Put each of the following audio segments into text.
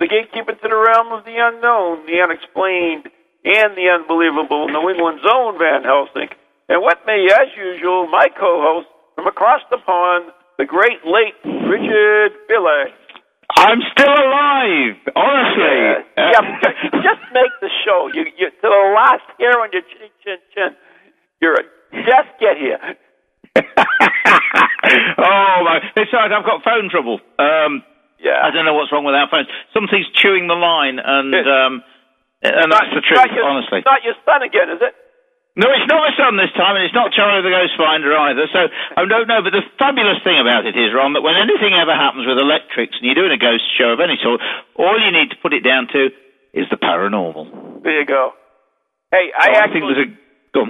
The gatekeeper to the realm of the unknown, the unexplained, and the unbelievable, New England's own Van Helsing. And with me, as usual, my co-host from across the pond, the great late Richard Billy. I'm still alive, honestly. Yeah, yeah just make the show. You, you to the last hair on your chin, chin, chin. You're a just get here. oh my! It's all right. I've got phone trouble. Um, Yeah. I don't know what's wrong with our phones. Something's chewing the line, and Yes. um, and that's the truth, your, honestly. It's not your son again, is it? No, it's not my son this time, and it's not Charlie the Ghost Finder either. So I don't know. But the fabulous thing about it is, Ron, that when anything ever happens with electrics, and you're doing a ghost show of any sort, all you need to put it down to is the paranormal. There you go. Hey, I So I actually, think there's a.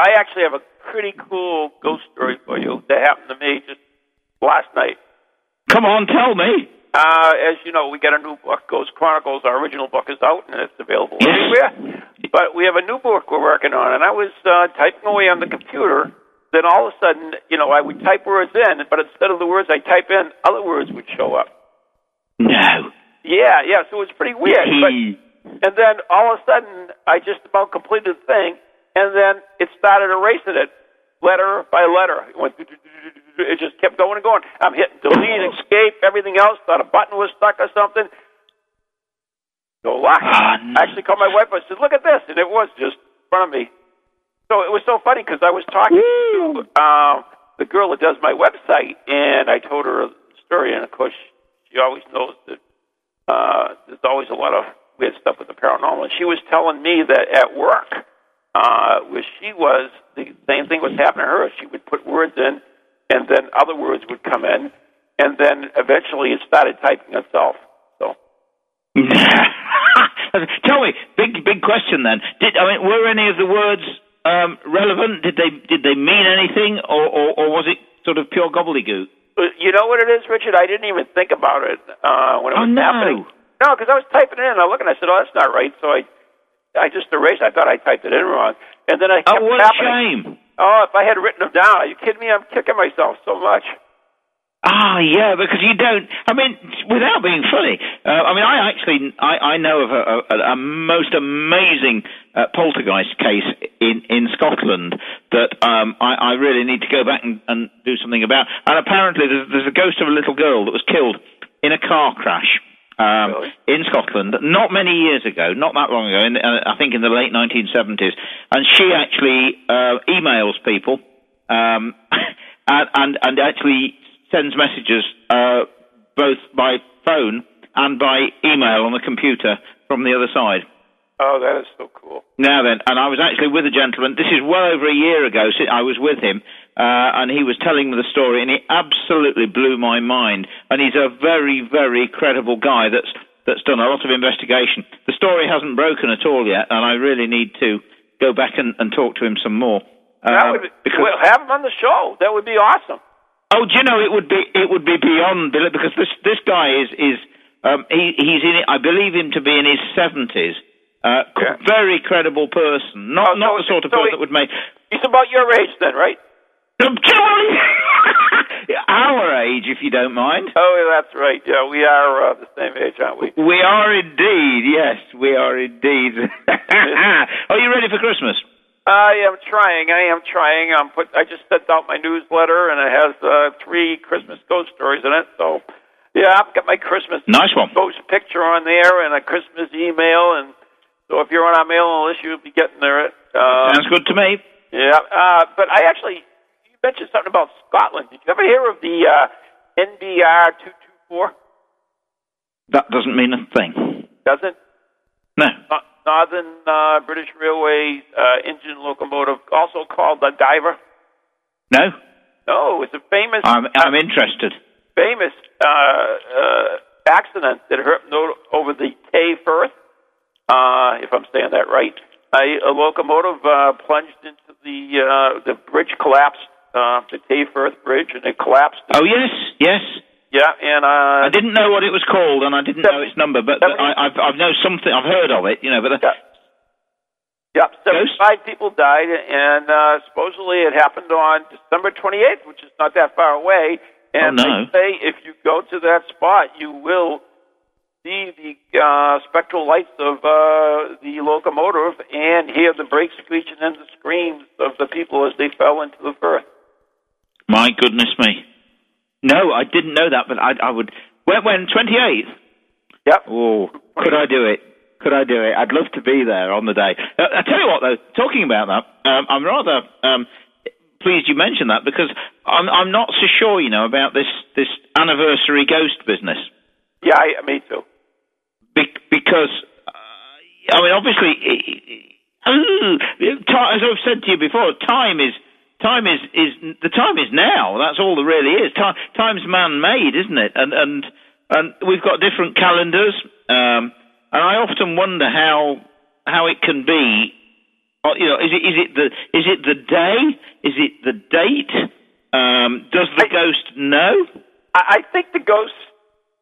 I actually have a pretty cool ghost story for you that happened to me just last night. Come on, tell me. Uh, as you know, we got a new book, Ghost Chronicles. Our original book is out and it's available everywhere. But we have a new book we're working on, and I was uh, typing away on the computer. Then all of a sudden, you know, I would type words in, but instead of the words I type in, other words would show up. No. Yeah, yeah. So it was pretty weird. but and then all of a sudden, I just about completed the thing, and then it started erasing it letter by letter. It went. It just kept going and going. I'm hitting delete, escape, everything else. Thought a button was stuck or something. No luck. Ah, no. I actually called my wife. I said, "Look at this," and it was just in front of me. So it was so funny because I was talking to um, the girl that does my website, and I told her the story, and of course, she always knows that uh, there's always a lot of weird stuff with the paranormal. And she was telling me that at work, uh, where she was, the same thing was happening to her. She would put words in, and then other words would come in, and then eventually it started typing itself. So Tell me, big big question then. Did I mean were any of the words um, relevant? Did they did they mean anything, or, or or was it sort of pure gobbledygook? You know what it is, Richard? I didn't even think about it uh, when it Oh, was no. happening. No, because I was typing it in. I look and I said, "Oh, that's not right." So I, I just erased. I thought I typed it in wrong, and then I kept Oh, what a happening. shame! Oh, if I had written them down, are you kidding me? I'm kicking myself so much. Ah, yeah, because you don't. I mean, without being funny, uh, I mean, I actually I, I know of a, a, a most amazing uh, poltergeist case in in Scotland that um, I, I really need to go back and, and do something about. And apparently, there's, there's a ghost of a little girl that was killed in a car crash. Um, Really? in Scotland, not many years ago, not that long ago, in, uh, I think in the late 1970s, and she actually uh, emails people um, and, and and actually sends messages uh, both by phone and by email on the computer from the other side. Oh, that is so cool. Now then, and I was actually with a gentleman. This is well over a year ago. I was with him, uh, and he was telling me the story, and it absolutely blew my mind. And he's a very, very credible guy that's that's done a lot of investigation. The story hasn't broken at all yet, and I really need to go back and, and talk to him some more. that Uh, would be, because- well, have him on the show. That would be awesome. Oh, do you know it would be it would be beyond because this this guy is is um, he he's in I believe him to be in his seventies. Uh, Yeah. Very credible person, not Oh, so not the sort of so person he- that would make. He's about your age then, right? Charlie! Our age, if you don't mind. Oh, that's right. Yeah, we are uh, the same age, aren't we? We are indeed, yes, we are indeed. are you ready for Christmas? I am trying. I am trying. I'm put. I just sent out my newsletter, and it has uh, three Christmas ghost stories in it. So, yeah, I've got my Christmas Nice one. ghost picture on there, and a Christmas email. And so, if you're on our mailing list, you'll be getting there. Uh, Sounds good to me. yeah, uh, but I actually mentioned something about Scotland. Did you ever hear of the uh, NBR two two four? That doesn't mean a thing. Doesn't No. No- Northern uh, British Railway uh, engine locomotive, also called the Diver. No? No, it's a famous, I'm, I'm interested. famous uh, uh, accident that happened over the Tay Firth, uh, if I'm saying that right. A, a locomotive uh, plunged into the uh, the bridge collapsed, uh, the Tay Firth Bridge, and it collapsed. Oh, yes, yes. Yeah, and uh, I didn't know what it was called, and I didn't know its number, but, but I, I've, I've know something. I've heard of it, you know. But Yeah. Yep, Ghost? 75 people died, and uh, supposedly it happened on December 28th, which is not that far away. And Oh, no. they say if you go to that spot, you will see the uh, spectral lights of uh, the locomotive and hear the brakes screeching and the screams of the people as they fell into the Firth. My goodness me, no, I didn't know that. But I, I would. When? When? Twenty eighth. Yep. Oh, could I do it? Could I do it? I'd love to be there on the day. Uh, I tell you what, though, talking about that, um, I'm rather um, pleased you mentioned that because I'm, I'm not so sure, you know, about this this anniversary ghost business. Yeah, I, me too. Be- because, uh, I mean, obviously, as I've said to you before, time is time is is the time is now. That's all there really is. Time time's man-made, isn't it? And and and we've got different calendars. Um, and I often wonder how how it can be. uh, You know, is it is it the is it the day? Is it the date? Um, does the I- ghost know? I, think the ghosts,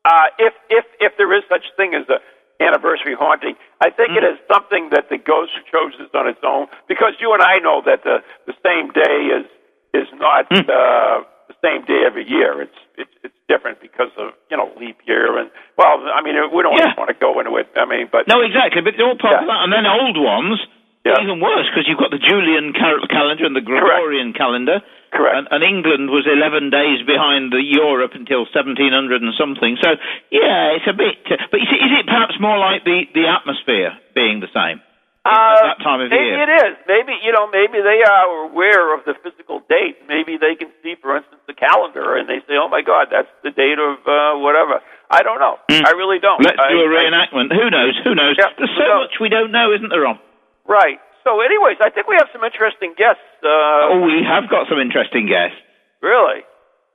uh, if if if there is such thing as a anniversary haunting, I think it is something that the ghost chooses on its own. Because you and I know that the the same day is is not uh, the same day every year. It's it's it's different because of you know leap year and well, I mean we don't Yeah. want to go into it. I mean, but No, exactly, but they're all part of Yeah. And then old ones, Yeah. even worse, because you've got the Julian cal- calendar and the Gregorian calendar. Correct. And, and England was 11 days behind the Europe until 1700 and something. So, yeah, it's a bit. Uh, but is it, is it perhaps more like the, the atmosphere being the same Uh, at that time of maybe year? it is. Maybe you know. Maybe they are aware of the physical date. Maybe they can see, for instance, the calendar, and they say, "Oh my God, that's the date of uh, whatever." I don't know. I really don't. Let's I- do a I- reenactment. Who knows? Who knows? Yeah, There's so knows? much we don't know, isn't there, Ron? Right. So, anyways, I think we have some interesting guests. Uh, oh, we have got some interesting guests. Really?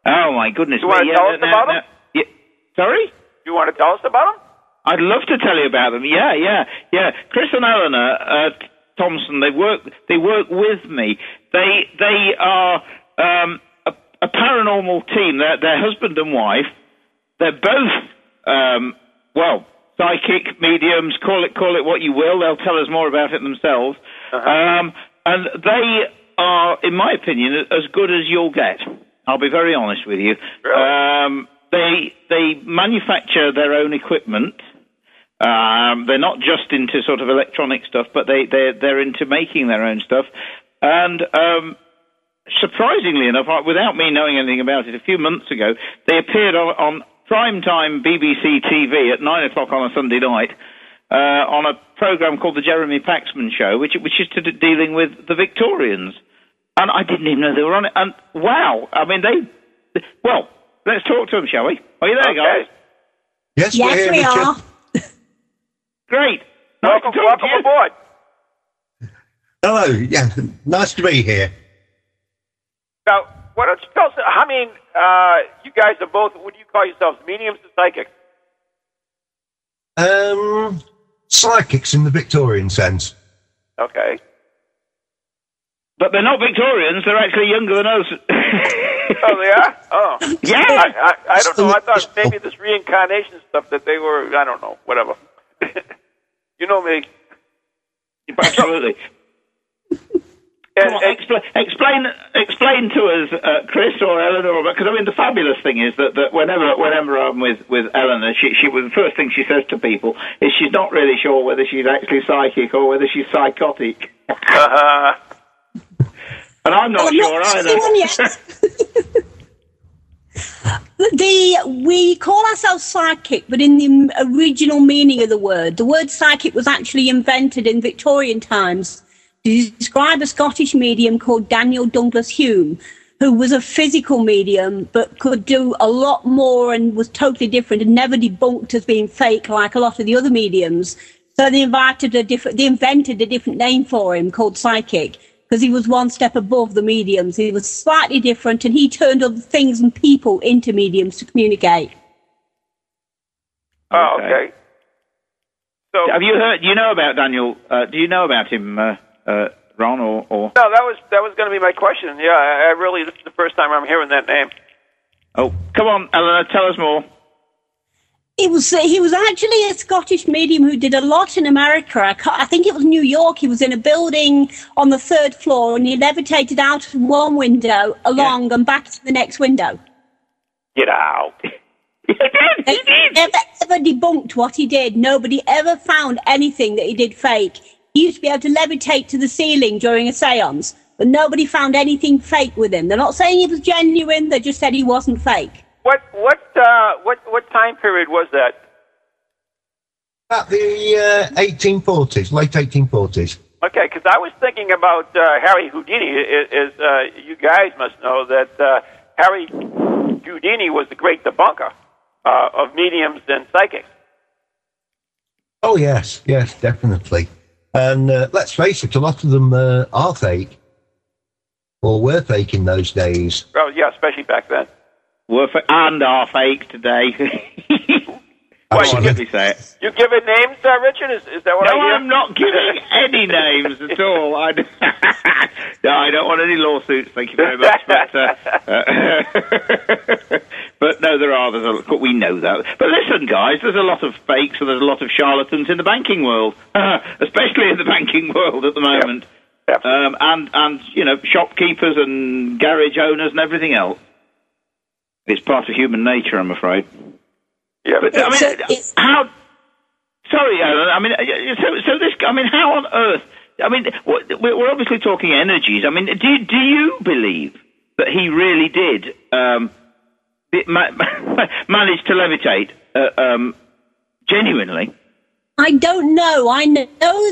Oh, my goodness. You wanna me. tell us now- about now- them? yeah. Sorry? Do you want to tell us about them? I'd love to tell you about them. Yeah, yeah, yeah. Chris and Eleanor uh, Thompson. They work. They work with me. They they are um, a, a paranormal team. They're, they're husband and wife. They're both um, well psychic mediums. Call it call it what you will. They'll tell us more about it themselves. Um, and they are, in my opinion, as good as you'll get. I'll be very honest with you. Really? Um, they they manufacture their own equipment. Um, they're not just into sort of electronic stuff, but they they're, they're into making their own stuff. And um, surprisingly enough, without me knowing anything about it, a few months ago, they appeared on, on primetime BBC TV at nine o'clock on a Sunday night uh, on a program called the Jeremy Paxman Show, which which is to dealing with the Victorians. And I didn't even know they were on it. And wow, I mean they. Well, let's talk to them, shall we? Are you there, Okay. guys? Yes, we're here, we Richard. are. Great. Nice Welcome, to talk to welcome you. aboard. Hello. Yeah, nice to be here. Now, why don't you tell us? I mean, uh, you guys are both. What do you call yourselves? Mediums or psychics? Um, psychics in the Victorian sense. Okay. But they're not Victorians. They're actually younger than us. Oh, they are. Oh. yeah. I, I, I don't know. I thought maybe this reincarnation stuff that they were. I don't know. Whatever. you know me. Absolutely. And, Come on, and- expla- explain, explain to us, uh, Chris or Eleanor, because I mean the fabulous thing is that, that whenever whenever I'm with with Eleanor, she she the first thing she says to people is she's not really sure whether she's actually psychic or whether she's psychotic. uh, I'm not I'm sure not either. sure yet. the we call ourselves psychic, but in the original meaning of the word, the word psychic was actually invented in Victorian times to describe a Scottish medium called Daniel Douglas Home, who was a physical medium but could do a lot more and was totally different and never debunked as being fake like a lot of the other mediums. So they invited a different, they invented a different name for him called psychic because he was one step above the mediums. He was slightly different and he turned other things and people into mediums to communicate. Oh, Okay. okay. So Have you heard? You know about Daniel? Uh, do you know about him, uh, uh, Ron? Or, or no, that was that was going to be my question. Yeah, I, I really this is the first time I'm hearing that name. oh, come on, Eleanor, tell us more. It was he was actually a Scottish medium who did a lot in America. I, I think it was New York. He was in a building on the third floor and he levitated out of one window along and back to the next window. Get out. He did. They He did. never ever debunked what he did. Nobody ever found anything that he did fake. He used to be able to levitate to the ceiling during a seance, but nobody found anything fake with him. They're not saying he was genuine, they just said he wasn't fake. What what uh, what what time period was that? About the uh, 1840s, late 1840s. Okay, because I was thinking about uh, Harry Houdini. Is, is uh, you guys must know that uh, Harry Houdini was the great debunker uh, of mediums and psychics. Oh, yes, yes, definitely. And uh, let's face it, a lot of them uh, are fake, or were fake in those days. Oh yeah, especially back then. Were fa- and are fake today. Why, Come you, let give, me say it. you giving names, uh, Richard? Is, is that what No, I hear? I'm not giving any names at all. I, d- no, I don't want any lawsuits. Thank you very much. But, uh, uh, but no, there are. There's a, but we know that. But listen, guys, there's a lot of fakes and there's a lot of charlatans in the banking world, especially in the banking world at the moment. Yep. Um, and and you know, shopkeepers and garage owners and everything else. It's part of human nature, I'm afraid. yeah, But I mean, a- how? Sorry, Alan. I mean, uh, so so this. I mean, how on earth? I mean, we're we're obviously talking energies. I mean, do you- do you believe that he really did um, it ma- manage to levitate uh, um, genuinely? I don't know. I know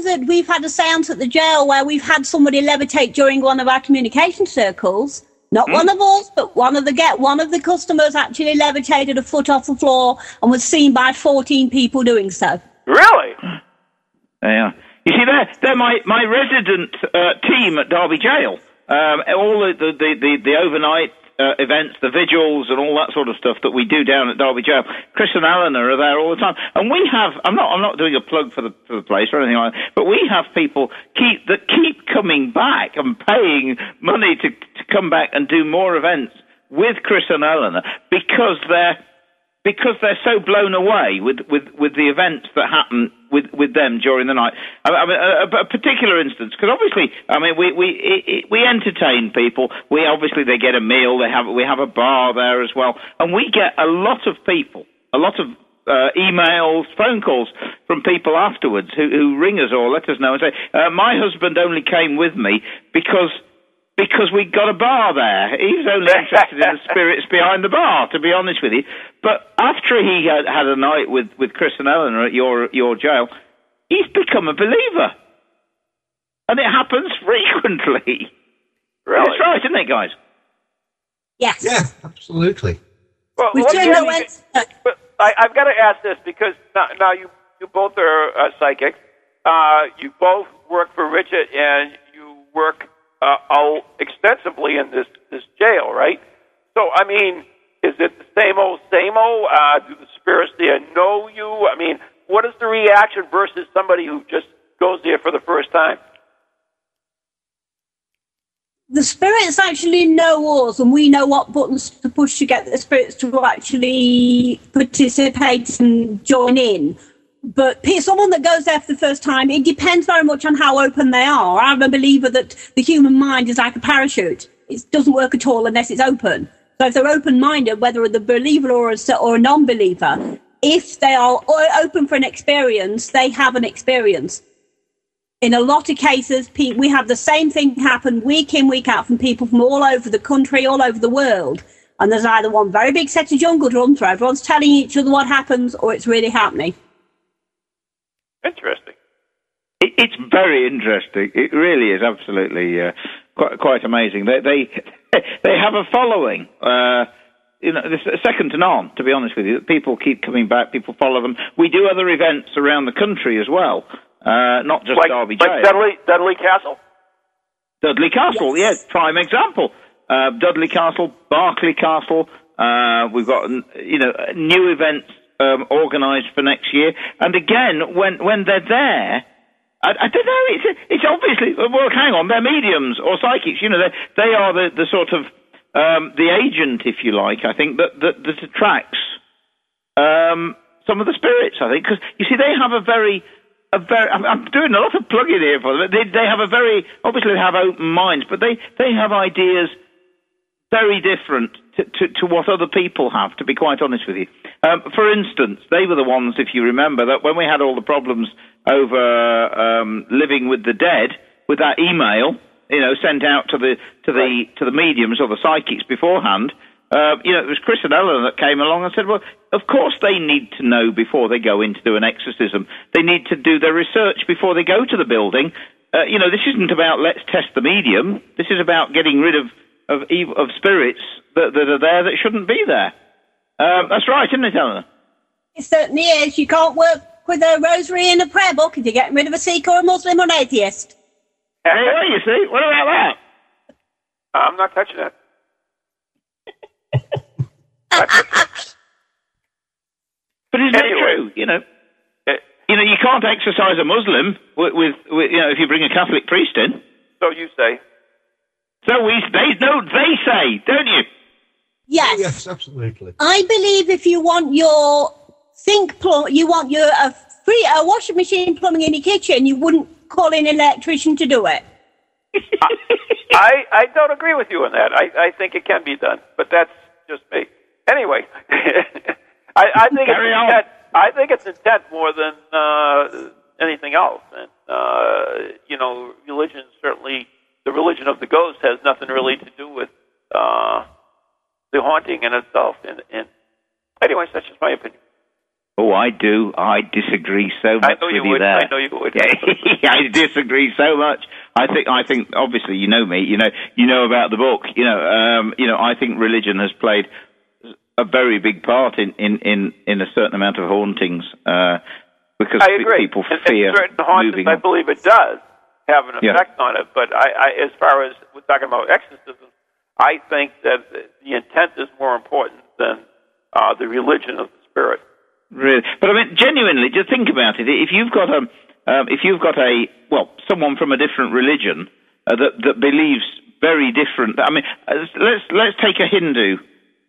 that we've had a seance at the jail where we've had somebody levitate during one of our communication circles. Not one of us, but one of the get one of the customers actually levitated a foot off the floor and was seen by 14 people doing so. really? Yeah. You see, they're, they're my, my resident uh, team at Derby Jail. Um, all the, the, the, the, the overnight uh, events, the vigils, and all that sort of stuff that we do down at Derby Jail. Chris and Alan are there all the time, and we have. I'm not. I'm not doing a plug for the for the place or anything like that, but we have people keep that keep coming back and paying money to to come back and do more events with Chris and Eleanor because they're because they're so blown away with, with, with the events that happen with, with them during the night. I I mean, a, a particular instance, because obviously, I mean, we we we entertain people. We obviously they get a meal. They have we have a bar there as well, and we get a lot of people, a lot of. Uh, emails, phone calls from people afterwards who, who ring us or let us know and say, uh, "My husband only came with me because because we got a bar there. He was only interested in the spirits behind the bar, to be honest with you. But after he had, had a night with, with Chris and Eleanor at your your jail, he's become a believer, and it happens frequently. Really? That's right, isn't it, guys? Yes. Yeah, absolutely. Well, We've what turned do you no think- end- But I, I've got to ask this because now, now you you both are uh, psychics. Uh, you both work for Richard, and you work uh, all extensively in this this jail, right? So, I mean, is it the same old, same old? Uh, do the spirits there know you? I mean, what is the reaction versus somebody who just goes there for the first time? the spirits actually know us and we know what buttons to push to get the spirits to actually participate and join in. But someone that goes there for the first time, it depends very much on how open they are. I'm a believer that the human mind is like a parachute. It doesn't work at all unless it's open. So if they're open-minded, whether a believer or a, or a non-believer, if they are open for an experience, they have an experience. in a lot of cases, we have the same thing happen week in, week out from people from all over the country, all over the world. And there's either one very big set of jungle drums where everyone's telling each other what happens or it's really happening. Interesting. It, it's very interesting. It really is absolutely uh, quite quite amazing. They they they have a following. Uh, you know, this second to none. To be honest with you, people keep coming back. People follow them. We do other events around the country as well, uh, not just Like, Derby like Jail. Dudley, Dudley Castle? Dudley Castle, Yes. yeah, prime example. Uh, Dudley Castle, Berkeley Castle. Uh, we've got you know new events um, organised for next year, and again when when they're there. I, I don't know. It's it's obviously well. Hang on, they're mediums or psychics. You know, they they are the, the sort of um, the agent, if you like. I think that that, that attracts um, some of the spirits. I think because you see, they have a very a very. I'm, I'm doing a lot of plugging here for them. They they have a very obviously they have open minds, but they they have ideas very different to, to, to what other people have, to be quite honest with you. Um, for instance, they were the ones, if you remember, that when we had all the problems over um, living with the dead, with that email, you know, sent out to the to the to the mediums or the psychics beforehand. Uh, you know, it was Chris and Ellen that came along and said, "Well, of course they need to know before they go in to do an exorcism. They need to do their research before they go to the building. Uh, you know, this isn't about let's test the medium. This is about getting rid of of of spirits that, that are there that shouldn't be there. Um, that's right, isn't it, Eleanor? It certainly is. You can't work with a rosary and a prayer book if you're getting rid of a Sikh or a Muslim or an atheist. Hey, well, you see, what about that? I'm not touching that. But isn't Anyway. it true? You know, you know, you can't exercise a Muslim with, with, with you know, if you bring a Catholic priest in. So you say. So we, they, no, they say, don't you? Yes. Yes, absolutely. I believe if you want your sink plumb, you want your a free a washing machine plumbing in your kitchen, you wouldn't call in an electrician to do it. I, I don't agree with you on that. I, I think it can be done, but that's just me. Anyway, I, I think Carry it's on. intent. I think it's intent more than uh, anything else. And uh, you know, religion certainly the religion of the ghost has nothing really to do with uh, the haunting in itself. And, and anyway, that's just my opinion. Oh, I do. I disagree so much I know with you you would. there. I know you would. Yeah, I disagree so much. I think, I think, obviously, you know me. You know, you know about the book. You know, um, you know. I think religion has played a very big part in in in, in a certain amount of hauntings uh, because I agree. people and, fear and certain hauntings, moving. I believe it does have an Yeah. effect on it. But I, I, as far as we're talking about exorcism, I think that the intent is more important than uh, the religion of the spirit. Really, but I mean, genuinely, just think about it. If you've got a, um, if you've got a, well, someone from a different religion uh, that that believes very different. I mean, uh, let's let's take a Hindu,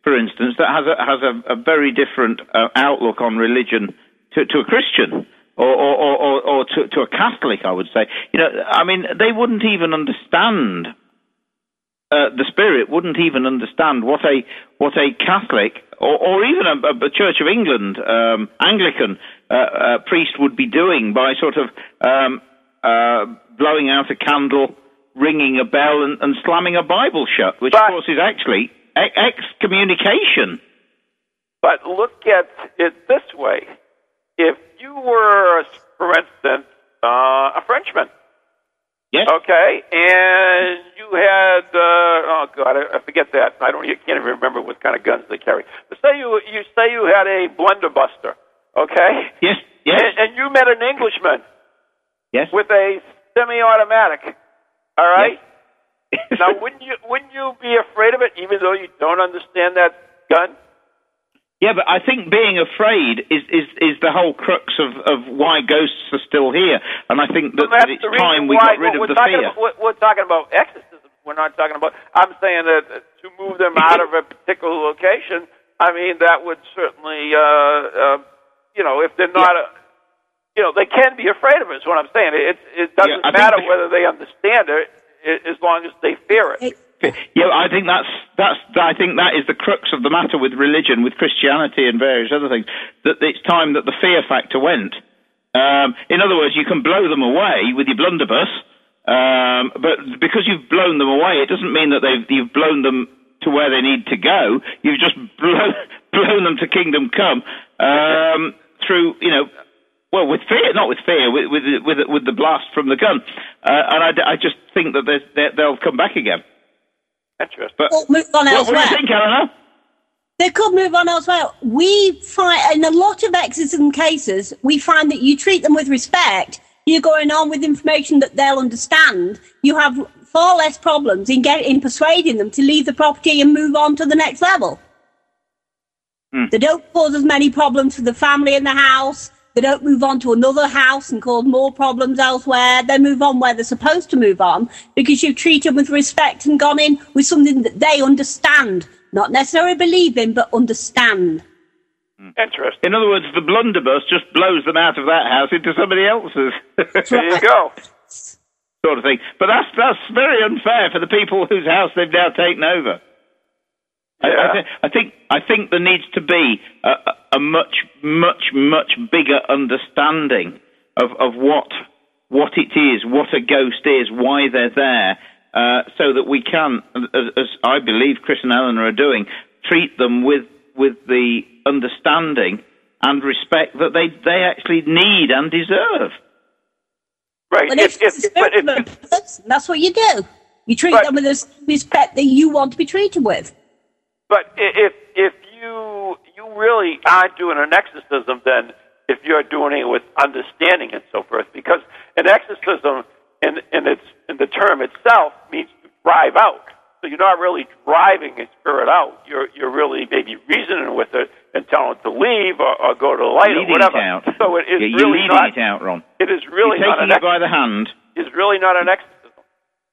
for instance, that has a has a, a very different uh, outlook on religion to, to a Christian. Or, or, or, or, or to, to a Catholic, I would say. You know, I mean, they wouldn't even understand uh, the spirit wouldn't even understand what a what a Catholic or, or even a, a Church of England um, Anglican uh, uh, priest would be doing by sort of um, uh, blowing out a candle, ringing a bell, and, and slamming a Bible shut, which But- of course is actually excommunication. But look at it this way: if you were, for instance, uh, a Frenchman, Yes. okay, and you had, uh, oh God, I, I forget that. I don't, I can't even remember what kind of guns they carry. But say you, you say you had a blunderbuster, okay, Yes. Yes. and, and you met an Englishman yes. with a semi-automatic, all right. now, wouldn't you wouldn't you be afraid of it, even though you don't understand that gun? Yeah, but I think being afraid is, is, is the whole crux of, of why ghosts are still here. And I think that, Well, that it's time we got rid of the fear. About, we're, we're talking about exorcism. We're not talking about. I'm saying that uh, to move them out of a particular location. I mean, that would certainly, uh, uh, you know, if they're not, a, you know, they can be afraid of it. Is what I'm saying. It it doesn't I think matter whether they understand it, i- as long as they fear it. It- Yeah, I think that's that's I think that is the crux of the matter with religion, with Christianity and various other things. That it's time that the fear factor went. Um, in other words, you can blow them away with your blunderbuss, um, but because you've blown them away, it doesn't mean that they've, you've blown them to where they need to go. You've just blown, blown them to kingdom come um, through, you know, well, with fear, not with fear, with with with, with the blast from the gun, uh, and I, I just think that they'll come back again. Interesting. But move on elsewhere. what do you think, Eleanor? They could move on elsewhere. We find in a lot of exorcism cases, we find that you treat them with respect. You're going on with information that they'll understand. You have far less problems in getting in persuading them to leave the property and move on to the next level. Hmm. They don't cause as many problems for the family in the house. They don't move on to another house and cause more problems elsewhere. They move on where they're supposed to move on because you've treated them with respect and gone in with something that they understand. Not necessarily believe in, but understand. Hmm. Interesting. In other words, the blunderbuss just blows them out of that house into somebody else's. There you go. sort of thing. But that's that's very unfair for the people whose house they've now taken over. I, I, Yeah. I think I think there needs to be a, a- a much much much bigger understanding of of what what it is, what a ghost is, why they're there, uh, so that we can, as, as I believe Chris and Eleanor are doing, treat them with with the understanding and respect that they they actually need and deserve. Right. But If, if, it's if, a but if, spirit of a person, that's what you do. You treat But- them with the respect that you want to be treated with. But if if you really aren't doing an exorcism, then if you're doing it with understanding and so forth, because an exorcism in in its in the term itself means to drive out. So you're not really driving a spirit out. You're you're really maybe reasoning with it and telling it to leave or, or go to the light leading or whatever. it out. So it is you're really leading not. it out, Ron. It is really you're not an it by the hand. It's really not an exorcism.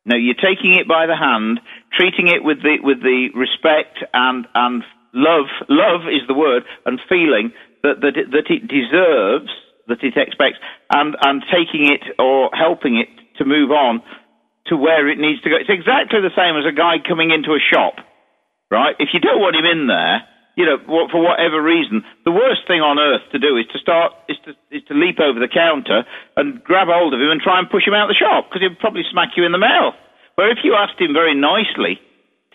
No, you're taking it by the hand, treating it with the with the respect and and love. Love is the word, and feeling that that it, that it deserves, that it expects, and and taking it or helping it to move on to where it needs to go. It's exactly the same as a guy coming into a shop, right? If you don't want him in there, you know, for whatever reason, the worst thing on earth to do is to start is to is to leap over the counter and grab hold of him and try and push him out of the shop because he'll probably smack you in the mouth. Where if you asked him very nicely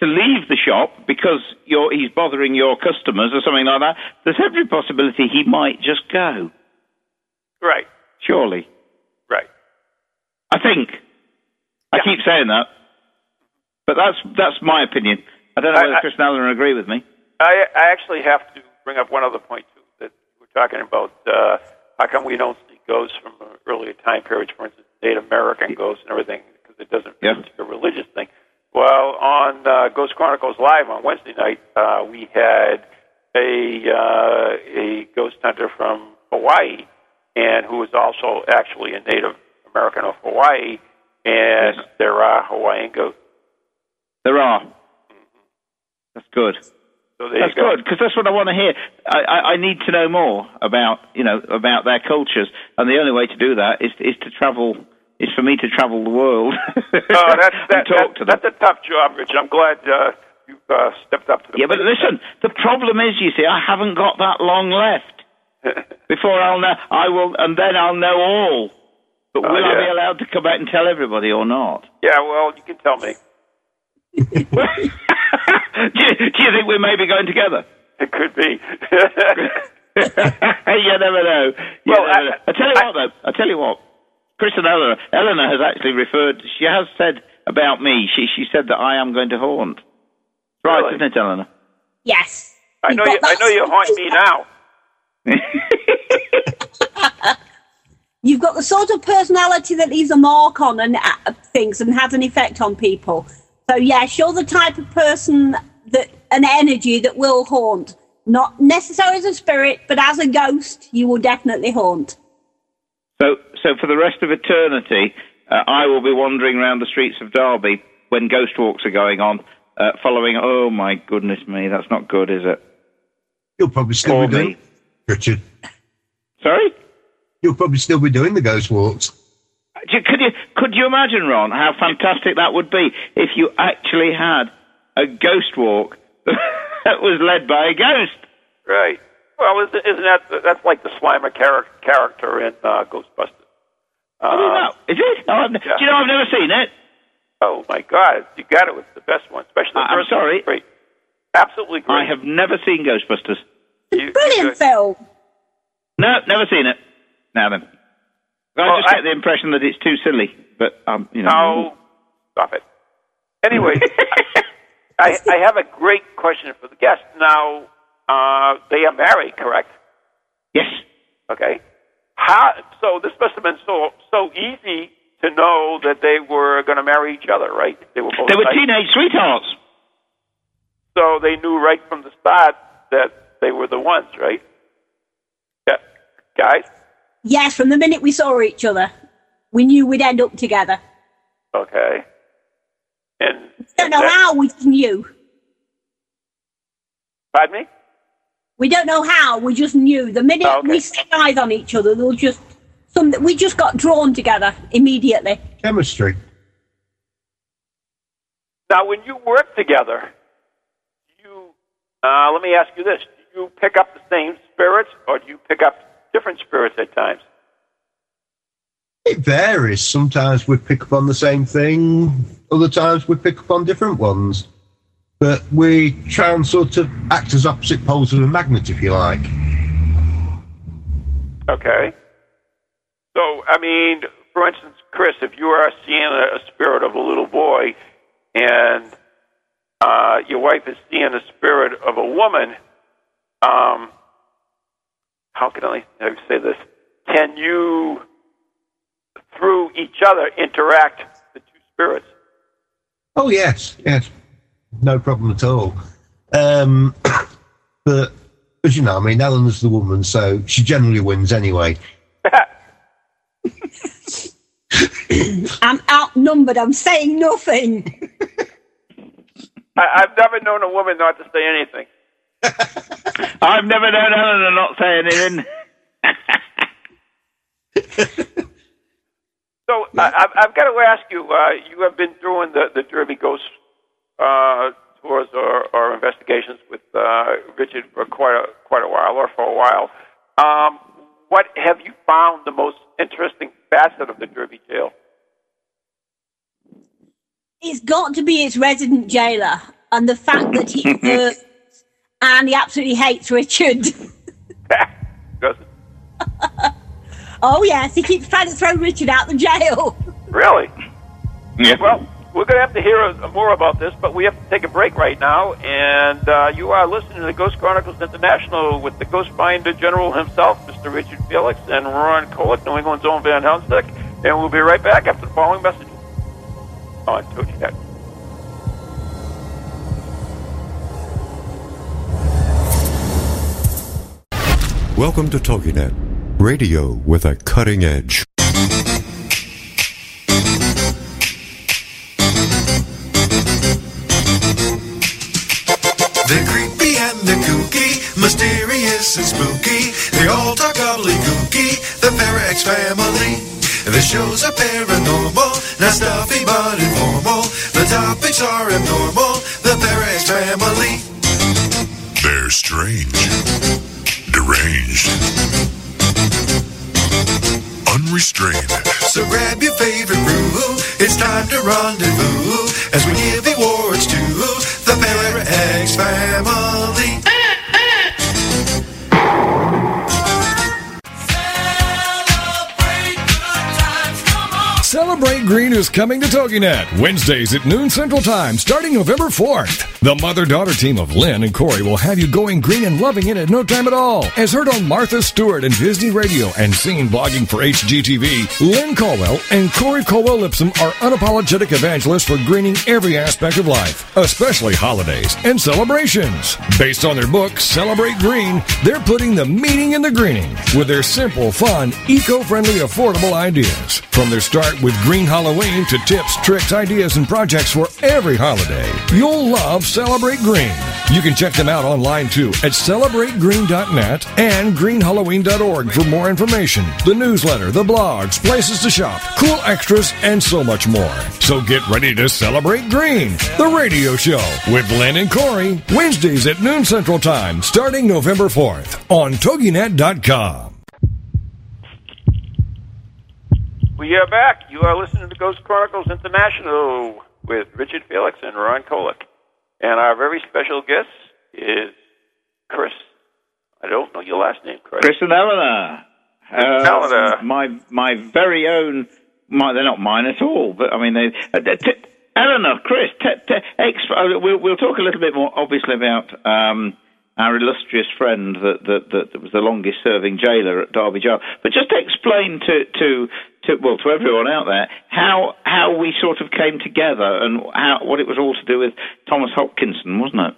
to leave the shop because you're, he's bothering your customers or something like that, there's every possibility he might just go. Right. Surely, Right. I think. I keep saying that, but that's that's my opinion. I don't know whether I- Chris and Alan agree with me. I, I actually have to bring up one other point too that we're talking about. Uh, how come we don't see ghosts from earlier time periods, for instance, Native American ghosts and everything, because it doesn't Yeah. it's a religious thing. Well, on uh, Ghost Chronicles Live on Wednesday night, uh, we had a uh, a ghost hunter from Hawaii, and who was also actually a Native American of Hawaii, and Yes. there are Hawaiian ghosts. There are. That's good. So there That's you go. good because that's what I want to hear. I, I, I need to know more about you know about their cultures, and the only way to do that is is to travel. Is for me to travel the world Oh, that's and that, talk that, to them. that's a tough job, Rich. I'm glad uh, you've uh, stepped up to the Yeah, but listen, the problem is, you see, I haven't got that long left before I'll know. I will, and then I'll know all. But Oh, will I yeah. be allowed to come back and tell everybody or not? yeah, well, you can tell me. do, you, do you think we may be going together? It could be. you never know. You Well, never I- know. I tell you I- what, though. I tell you what. Chris and Eleanor, Eleanor has actually referred. She has said about me. She she said that I am going to haunt. Right, Really? isn't it, Eleanor? Yes. I know you. I know you haunt me now. You've got the sort of personality that leaves a mark on and uh, things and has an effect on people. So yes, you're the type of person that an energy that will haunt. Not necessarily as a spirit, but as a ghost, you will definitely haunt. So, so for the rest of eternity, uh, I will be wandering around the streets of Derby when ghost walks are going on, uh, following. Oh my goodness me, that's not good, is it? You'll probably still Or be doing me. Richard. Sorry. You'll probably still be doing the ghost walks. Could you could you imagine, Ron, how fantastic that would be if you actually had a ghost walk that was led by a ghost? Right. Well, isn't, isn't that that's like the Slimer char- character in uh, Ghostbusters? I don't know. Is it? No, I've, yeah. Do you know I've never seen it? Oh my God, you got it. It's the best one, especially the I- I'm first sorry. Great, absolutely great. I have never seen Ghostbusters. You- Brilliant film. No, never seen it. Now then. I Well, just I- get the impression that it's too silly. But um, you know. No, stop it. Anyway, I, I have a great question for the guest. Now, uh, they are married, correct? Yes. Okay. How? So this must have been so so easy to know that they were going to marry each other, right? They were both. They were nice. teenage sweethearts. So they knew right from the start that they were the ones, right? Yeah, guys. Yes, from the minute we saw each other, we knew we'd end up together. Okay. And Don't know that- how we knew. Pardon me. We don't know how. We just knew. The minute Oh, okay. we set eyes on each other, there was just some. We just got drawn together immediately. Chemistry. Now, when you work together, you uh, let me ask you this: Do you pick up the same spirits, or do you pick up different spirits at times? It varies. Sometimes we pick up on the same thing, other times we pick up on different ones. But we try and sort of act as opposite poles of a magnet, if you like. Okay. So, I mean, for instance, Chris, if you are seeing a, spirit of a little boy, and uh, your wife is seeing a spirit of a woman, um, how can I say this? Can you, through each other, interact the two spirits? Oh, yes, yes. No problem at all. Um, but, as you know, I mean, Eleanor's the woman, so she generally wins anyway. I'm outnumbered. I'm saying nothing. I, I've never known a woman not to say anything. I've never known Ellen to not say anything. So I, I've, I've got to ask you. Uh, you have been doing the the Derby Ghost uh, tours or, or investigations with uh, Richard for quite a quite a while, or for a while. Um, what have you found the most interesting facet of the Derby jail? It's got to be its resident jailer and the fact that he hurts and he absolutely hates Richard. Does it? oh yes, he keeps trying to throw Richard out the jail. Really? Yeah. Well, we're going to have to hear uh, more about this, but we have to take a break right now. And uh, you are listening to the Ghost Chronicles International with the Ghost Finder General himself, Mr. Richard Felix, and Ron Kolek, New England's own Van Helmstick. And we'll be right back after the following message on TogiNet. Welcome to TogiNet, radio with a cutting edge. Family. The shows are paranormal, not stuffy but informal. The topics are abnormal, the Parax family. They're strange, deranged, unrestrained. So grab your favorite brew, it's time to rendezvous coming to TogiNet Wednesdays at noon Central Time, starting November 4th. The mother-daughter team of Lynn and Corey will have you going green and loving it at no time at all. As heard on Martha Stewart and Disney Radio and seen blogging for HGTV, Lynn Colwell and Corey Colwell Lipson are unapologetic evangelists for greening every aspect of life, especially holidays and celebrations. Based on their book, Celebrate Green, they're putting the meaning in the greening with their simple, fun, eco-friendly, affordable ideas. From their start with Green Halloween to tips, tricks, ideas, and projects for every holiday, you'll love Celebrate Green. You can check them out online too at celebrategreen.net and greenhalloween.org for more information, the newsletter, the blogs, places to shop, cool extras, and so much more. So get ready to celebrate green, the radio show with Len and Corey, Wednesdays at noon Central Time, starting November 4th on TogiNet.com. We are back. You are listening to Ghost Chronicles International with Richard Felix and Ron Kolek. And our very special guest is Chris. I don't know your last name, Chris. Chris and Eleanor. Uh, Eleanor. My my very own. My, they're not mine at all, but I mean they. Uh, t- Eleanor, Chris, t- t- ex- uh, we'll, we'll talk a little bit more, obviously, about um, our illustrious friend that, that, that was the longest serving jailer at Derby Jail. But just explain to, to, to well to everyone out there how how we sort of came together and how what it was all to do with Thomas Hopkinson, wasn't it?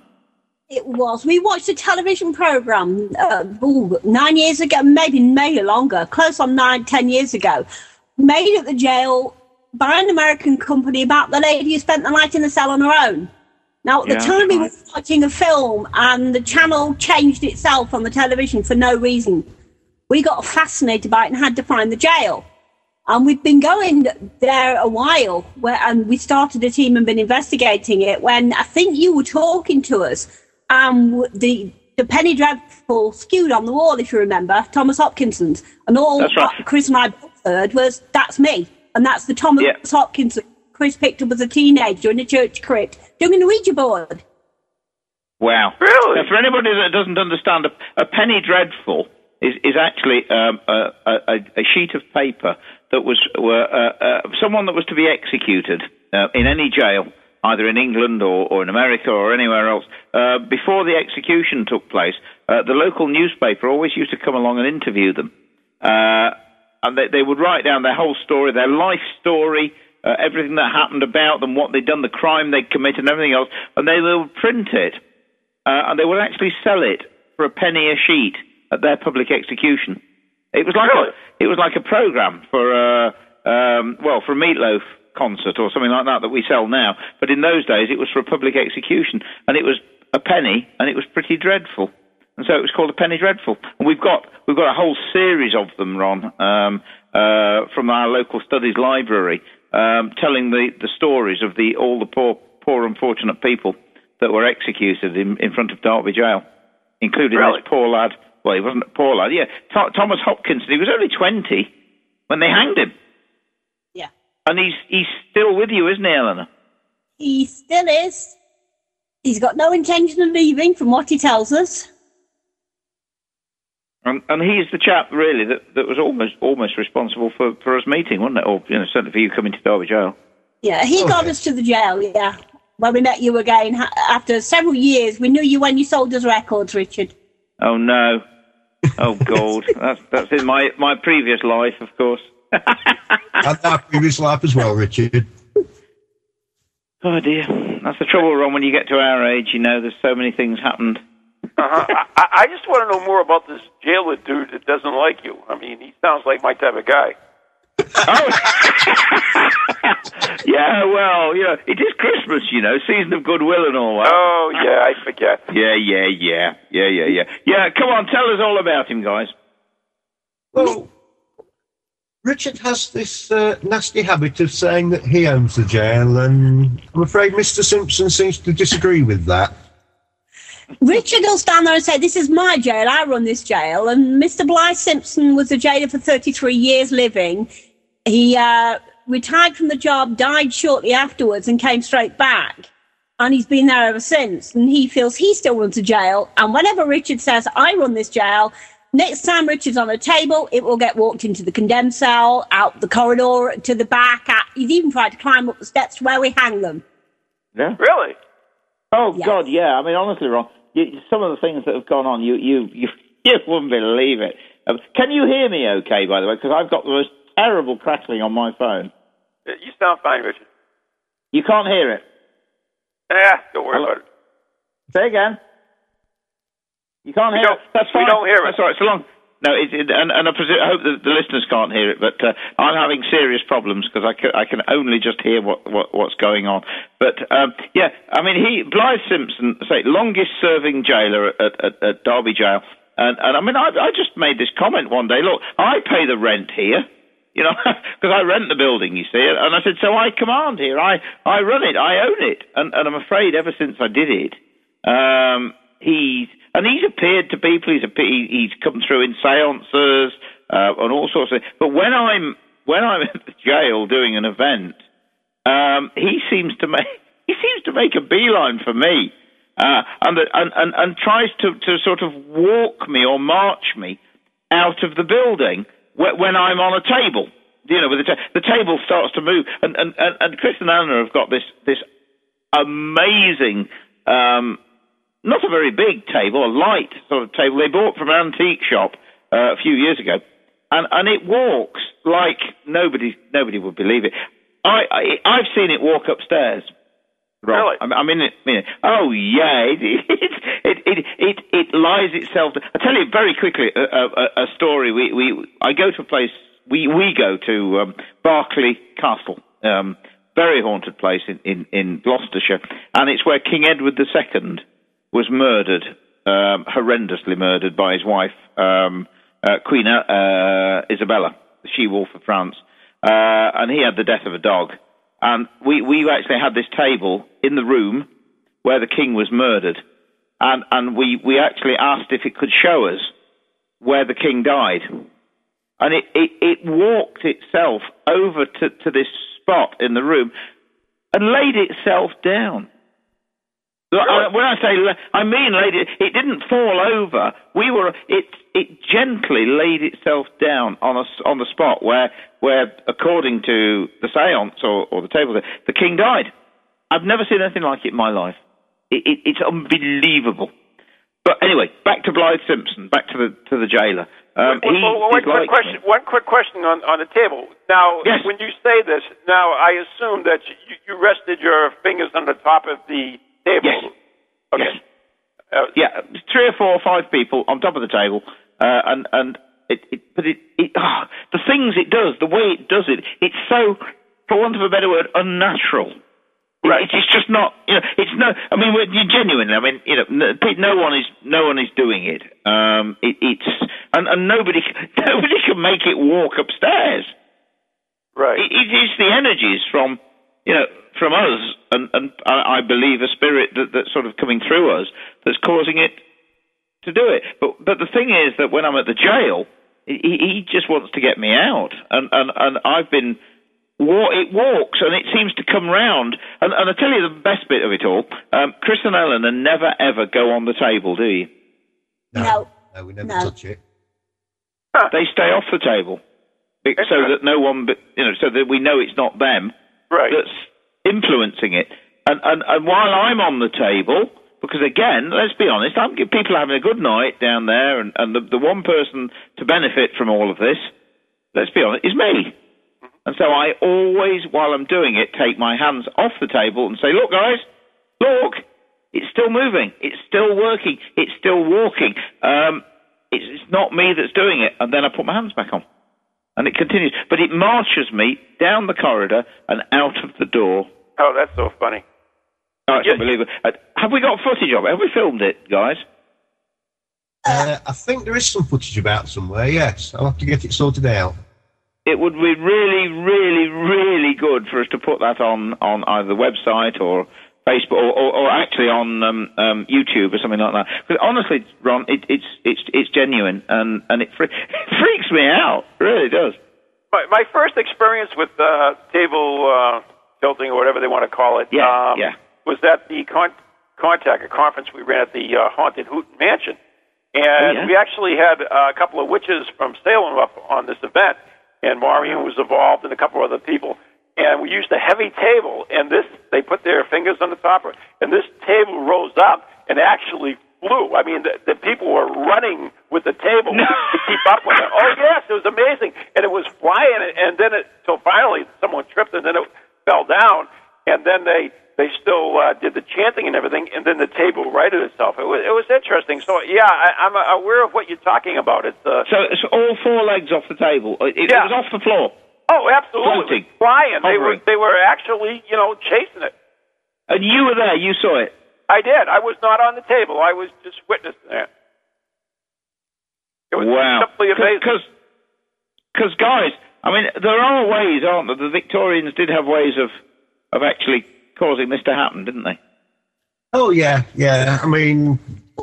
It was. We watched a television program uh, ooh, nine years ago, maybe maybe longer, close on nine, ten years ago, made at the jail by an American company about the lady who spent the night in the cell on her own. Now, at the Yeah, time, we were watching a film, and the channel changed itself on the television for no reason. We got fascinated by it and had to find the jail. And we've been going there a while, where, and we started a team and been investigating it. When I think you were talking to us, um, the the penny dreadful skewed on the wall, if you remember, Thomas Hopkinson's, and all That's right. what Chris and I both heard was that's me, and that's the Thomas Yeah. Hopkinson Chris picked up as a teenager in a church crypt doing a Ouija board. Wow. Really? Now, for anybody that doesn't understand, a, a penny dreadful is, is actually um, a, a, a sheet of paper that was were, uh, uh, someone that was to be executed uh, in any jail, either in England or, or in America or anywhere else. Uh, before the execution took place, uh, the local newspaper always used to come along and interview them. Uh, and they, they would write down their whole story, their life story, everything that happened about them, what they'd done, the crime they'd committed, and everything else, and they would print it, and they would actually sell it for a penny a sheet at their public execution. It was like Really? a, it was like a program for uh, um, well for a meatloaf concert or something like that that we sell now, but in those days it was for a public execution, and it was a penny, and it was pretty dreadful. And so it was called a penny dreadful. And we've got we've got a whole series of them, Ron, um, uh, from our local studies library, um, telling the, the stories of the all the poor poor unfortunate people that were executed in, in front of Derby Jail, including Really? this poor lad. Well, he wasn't a poor lad. Yeah, Tho- Thomas Hopkinson. He was only twenty when they hanged him, Yeah. and he's he's still with you, isn't he, Eleanor? He still is. He's got no intention of leaving, from what he tells us. And, and he's the chap really that, that was almost almost responsible for, for us meeting, wasn't it? Or you know, certainly for you coming to Derby Jail. Yeah, he Oh, got yeah. us to the jail, yeah. When we met you again, after several years, we knew you when you sold us records, Richard. Oh no! Oh God! that's that's in my my previous life, of course. and that previous life as well, Richard. Oh dear, that's the trouble, Ron. When you get to our age, you know, there's so many things happened. Uh-huh. I, I just want to know more about this jailer dude that doesn't like you. I mean, he sounds like my type of guy. Yeah, well, you know, it is Christmas, you know, season of goodwill and all that. Oh, yeah, I forget. Yeah, yeah, yeah, yeah, yeah, yeah. Yeah, come on, tell us all about him, guys. Well, Richard has this uh, nasty habit of saying that he owns the jail, and I'm afraid Mr. Simpson seems to disagree with that. Richard will stand there and say, This is my jail, I run this jail. And Mr. Blythe Simpson was a jailer for 33 years living. He uh, retired from the job, died shortly afterwards, and came straight back. And he's been there ever since. And he feels he still runs a jail. And whenever Richard says, I run this jail, next time Richard's on a table, it will get walked into the condemned cell, out the corridor to the back. Out. He's even tried to climb up the steps to where we hang them. Yeah. Really? Oh Yeah. God, yeah. I mean, honestly, Ron, you, some of the things that have gone on, you you you, you wouldn't believe it. Um, can you hear me? Okay, by the way, because I've got the most terrible crackling on my phone. You sound fine, Richard. You can't hear it. Yeah, don't worry Hello? about it. Say again. You can't We hear it. That's we don't hear it. That's all right. So long. No, it, it, and, and I, presume, I hope the listeners can't hear it, but uh, I'm having serious problems because I, I can only just hear what, what what's going on. But um, yeah, I mean, he Blythe Simpson, say longest serving jailer at, at, at Derby Jail, and, and I mean, I, I just made this comment one day. Look, I pay the rent here. You know, because I rent the building, you see, and I said, so I command here, I, I run it, I own it, and, and I'm afraid ever since I did it, um, he's and he's appeared to people. He's appeared, he's come through in seances uh, and all sorts of. Things. But when I'm when I'm at the jail doing an event, um, he seems to make he seems to make a beeline for me, uh, and, and and and tries to to sort of walk me or march me out of the building when I'm on a table. You know, with the, ta- the table starts to move, and and and, and Chris and Anna have got this this amazing. Um, not a very big table, a light sort of table they bought from an antique shop uh, a few years ago, and and it walks like nobody nobody would believe it. I, I I've seen it walk upstairs. Really? I mean, it, I mean, oh yeah, it it, it it it lies itself. I tell you very quickly a, a, a story. We we I go to a place. We we go to um, Berkeley Castle. Um, very haunted place in, in, in Gloucestershire, and it's where King Edward II was murdered, um, horrendously murdered by his wife, um, uh, Queen uh, Isabella, the she wolf of France, uh, and he had the death of a dog. And we we actually had this table in the room where the king was murdered, and and we we actually asked if it could show us where the king died, and it it, it walked itself over to to this spot in the room and laid itself down. When I say, I mean, lady, it didn't fall over. We were, it, it gently laid itself down on a, on the spot where, where, according to the séance or, or the table, the king died. I've never seen anything like it in my life. It, it, it's unbelievable. But anyway, back to Blythe Simpson, back to the to the jailer. Um, well, well, one, quick like, question, one quick question on, on the table. Now, yes. when you say this, now I assume that you, you rested your fingers on the top of the table. Yes. Okay. Yes. Uh, yeah, three or four or five people on top of the table, uh, and and it, it but it, it oh, the things it does, the way it does it, it's so, for want of a better word, unnatural. Right. It, it's just not, you know, it's no. I mean, we're, genuinely. I mean, you know, no, no one is, no one is doing it. Um, it it's and, and nobody, nobody can make it walk upstairs. Right. It, it is the energies from, you know, from us, and, and I, I believe a spirit that, that's sort of coming through us that's causing it to do it. But but the thing is that when I'm at the jail, he, he just wants to get me out, and and and I've been. It walks and it seems to come round. And, and I tell you the best bit of it all: um, Chris and Ellen never ever go on the table, do you? No. No, we never No. touch it. They stay off the table, so that no one, you know, so that we know it's not them Right. that's influencing it. And, and, and while I'm on the table, because again, let's be honest, I'm people are having a good night down there, and, and the, the one person to benefit from all of this, let's be honest, is me. And so I always, while I'm doing it, take my hands off the table and say, look, guys, look, it's still moving, it's still working, it's still walking. Um, it's, it's not me that's doing it. And then I put my hands back on. And it continues. But it marches me down the corridor and out of the door. Oh, that's so funny. Oh, it's Yeah. unbelievable. Uh, have we got footage of it? Have we filmed it, guys? Uh, I think there is some footage about somewhere, yes. I'll have to get it sorted out. It would be really, really, really good for us to put that on, on either the website or Facebook or, or, or actually on um, um, YouTube or something like that. Because honestly, Ron, it, it's it's it's genuine and and it, fre- it freaks me out. It really does. My, my first experience with uh, table uh, tilting or whatever they want to call it Yeah, um, yeah. was at the con- contact, a conference we ran at the uh, Haunted Houghton Mansion. And Oh, yeah? we actually had a couple of witches from Salem up on this event, and Maureen was involved and a couple of other people. And we used a heavy table, and this they put their fingers on the top of and this table rose up and actually flew. I mean, the, the people were running with the table to keep up with it. Oh yes, it was amazing, and it was flying, and then it till finally someone tripped, and then it fell down, and then they they still uh, did the chanting and everything, and then the table righted itself. It was it was interesting. So yeah, I, I'm uh, aware of what you're talking about. It's uh, So it's all four legs off the table. It, it was off the floor. Oh, absolutely Floating. flying. They were, they were actually you know chasing it. And you were there. You saw it. I did. I was not on the table. I was just witnessing it. It was wow. simply amazing. Because, guys, I mean, there are ways, aren't there? The Victorians did have ways of, of actually causing this to happen, didn't they? Oh yeah, yeah. I mean,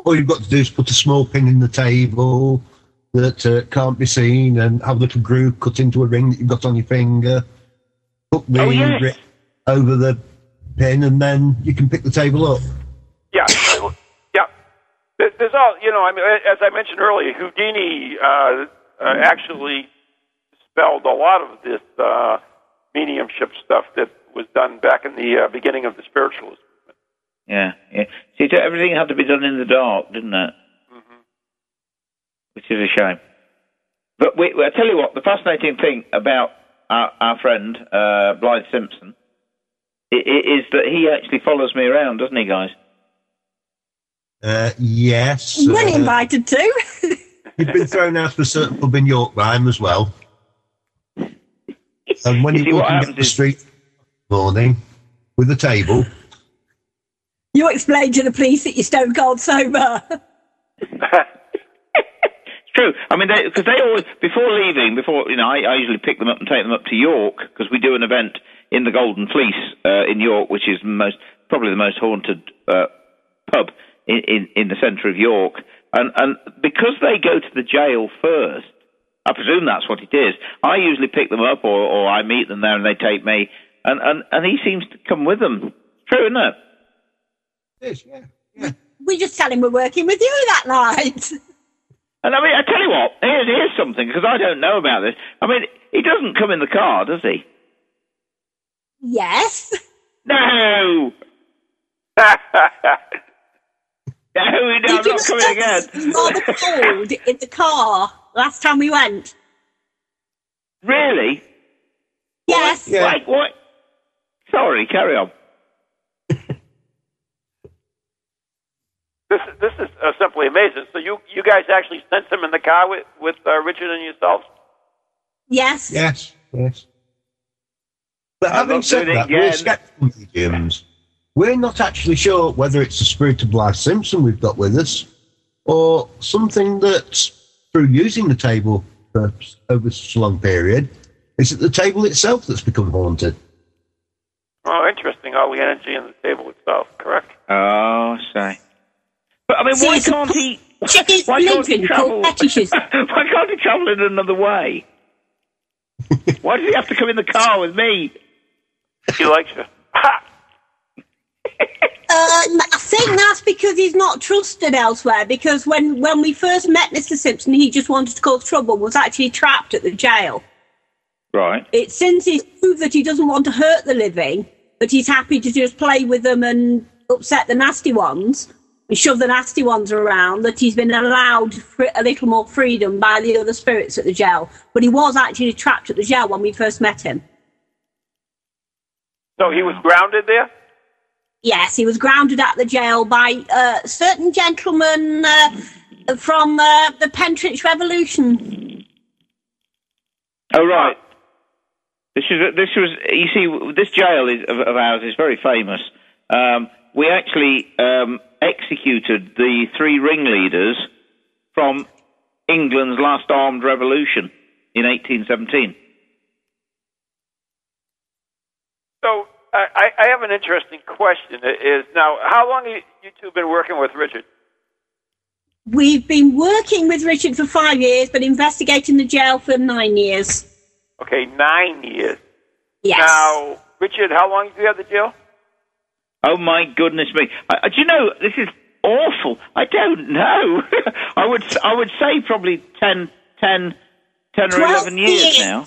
all you've got to do is put a small pin in the table that uh, can't be seen, and have a little groove cut into a ring that you've got on your finger. Hook the Oh, yes. ring over the pin, and then you can pick the table up. Yeah, yeah. There's all you know. I mean, as I mentioned earlier, Houdini uh, uh, actually spelled a lot of this uh, mediumship stuff that was done back in the uh, beginning of the spiritualist. Yeah, yeah. See, everything had to be done in the dark, didn't it? Which is a shame. But we, I tell you what, the fascinating thing about our, our friend uh, Blythe Simpson i- i- is that he actually follows me around, doesn't he, guys? Uh, yes. You weren't uh, invited to. You've been thrown out of a certain pub in York by him as well. And when you you're walking down the is- street morning with a table, You explained to the police that you're stone cold sober. It's true. I mean, because they, always before leaving, before you know, I, I usually pick them up and take them up to York because we do an event in the Golden Fleece uh, in York, which is most probably the most haunted uh, pub in, in in the centre of York. And and because they go to the jail first, I presume that's what it is. I usually pick them up, or or I meet them there and they take me. And and and he seems to come with them. True, isn't it? Yes, yeah. we just tell him we're working with you that night. And I mean, I tell you what, here's, here's something, because I don't know about this. I mean, he doesn't come in the car, does he? Yes. No! No, no, I'm not coming again. It was rather cold in the car last time we went. Really? Yes. Like what? Sorry, carry on. This this is uh, simply amazing. So you you guys actually sent him in the car with with uh, Richard and yourself. Yes. Yes, yes. But having said doing it that, we're again. skeptical mediums. We're not actually sure whether it's the spirit of Blythe Simpson we've got with us, or something that, through using the table for over such a long period, is it the table itself that's become haunted? Oh, interesting. All the energy in the table itself. Correct. Oh, say. But I mean, See, why can't he? Chicken Why can't he travel? why can't he travel in another way? why does he have to come in the car with me? He likes you. Ha! Um, I think that's because he's not trusted elsewhere. Because when, when we first met Mr. Simpson, he just wanted to cause trouble. Was actually trapped at the jail. Right. It's since he's proved that he doesn't want to hurt the living, but he's happy to just play with them and upset the nasty ones and shove the nasty ones around. That he's been allowed fr- a little more freedom by the other spirits at the jail. But he was actually trapped at the jail when we first met him. So he was grounded there. Yes, he was grounded at the jail by uh, certain gentlemen uh, from uh, the Pentrich Revolution. Oh right. This is this was you see this jail is, of, of ours is very famous. Um, we actually um, executed the three ringleaders from England's last armed revolution in 1817. So I, I I have an interesting question. It Is now how long have you two been working with Richard? We've been working with Richard for five years, but investigating the jail for nine years. Okay, nine years. Yes. Now, Richard, how long have you have the jail? Oh my goodness me! I, do you know this is awful? I don't know. I would I would say probably 10, 10, 10 or Twelve eleven years, now.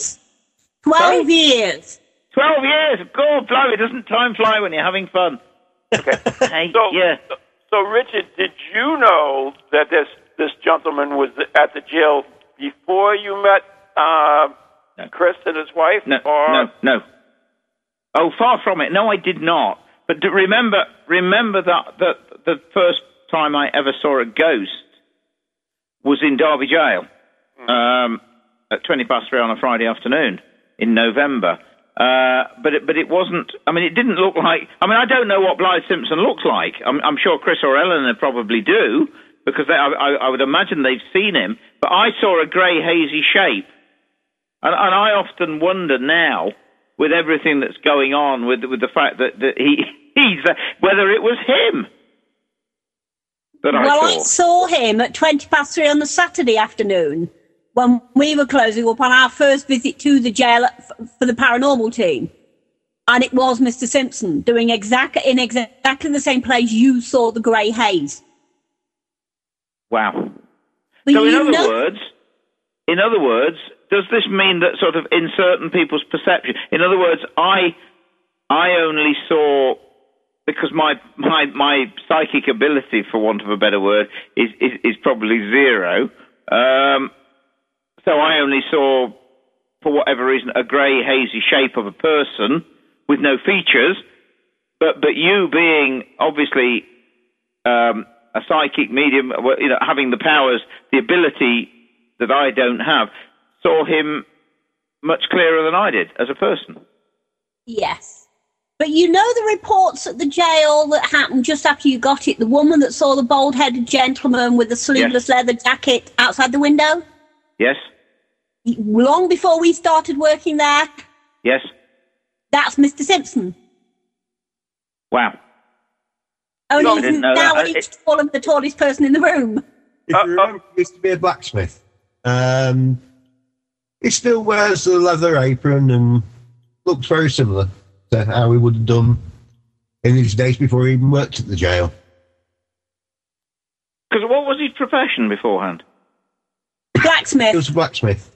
Twelve years. Twelve years. Of God, blimey! Doesn't time fly when you're having fun? Hey, So, yeah. so, so, Richard, did you know that this this gentleman was at the jail before you met uh, Chris and his wife? No, or no, no. Oh, far from it. No, I did not. But remember, remember that, that the first time I ever saw a ghost was in Derby Jail um, at 20 past three on a Friday afternoon in November. Uh, but it, but it wasn't. I mean, it didn't look like. I mean, I don't know what Blythe Simpson looks like. I'm, I'm sure Chris or Eleanor probably do because they, I, I, would imagine they've seen him. But I saw a grey hazy shape, and, and I often wonder now, with everything that's going on, with with the fact that, that he Uh, whether it was him. That I well, saw. I saw him at 20 past three on the Saturday afternoon when we were closing up on our first visit to the jail for the paranormal team. And it was Mr. Simpson doing exact in exactly the same place you saw the grey haze. Wow. But so in other know- words, in other words, does this mean that sort of in certain people's perception? In other words, I I only saw because my my my psychic ability, for want of a better word, is is, is probably zero. Um, so I only saw, for whatever reason, a grey hazy shape of a person with no features. But but you being obviously um, a psychic medium, you know, having the powers, the ability that I don't have, saw him much clearer than I did as a person. Yes. But you know the reports at the jail that happened just after you got it? The woman that saw the bald headed gentleman with the sleeveless leather jacket outside the window? Yes, Long before we started working there, yes. that's Mr. Simpson. Wow. Only I he's now that. an inch taller than the tallest person in the room. If you remember, he used to be a blacksmith. Um, he still wears the leather apron and looks very similar to how he would have done in his days before he even worked at the jail. Because what was his profession beforehand? Blacksmith. He Blacksmith. was a blacksmith.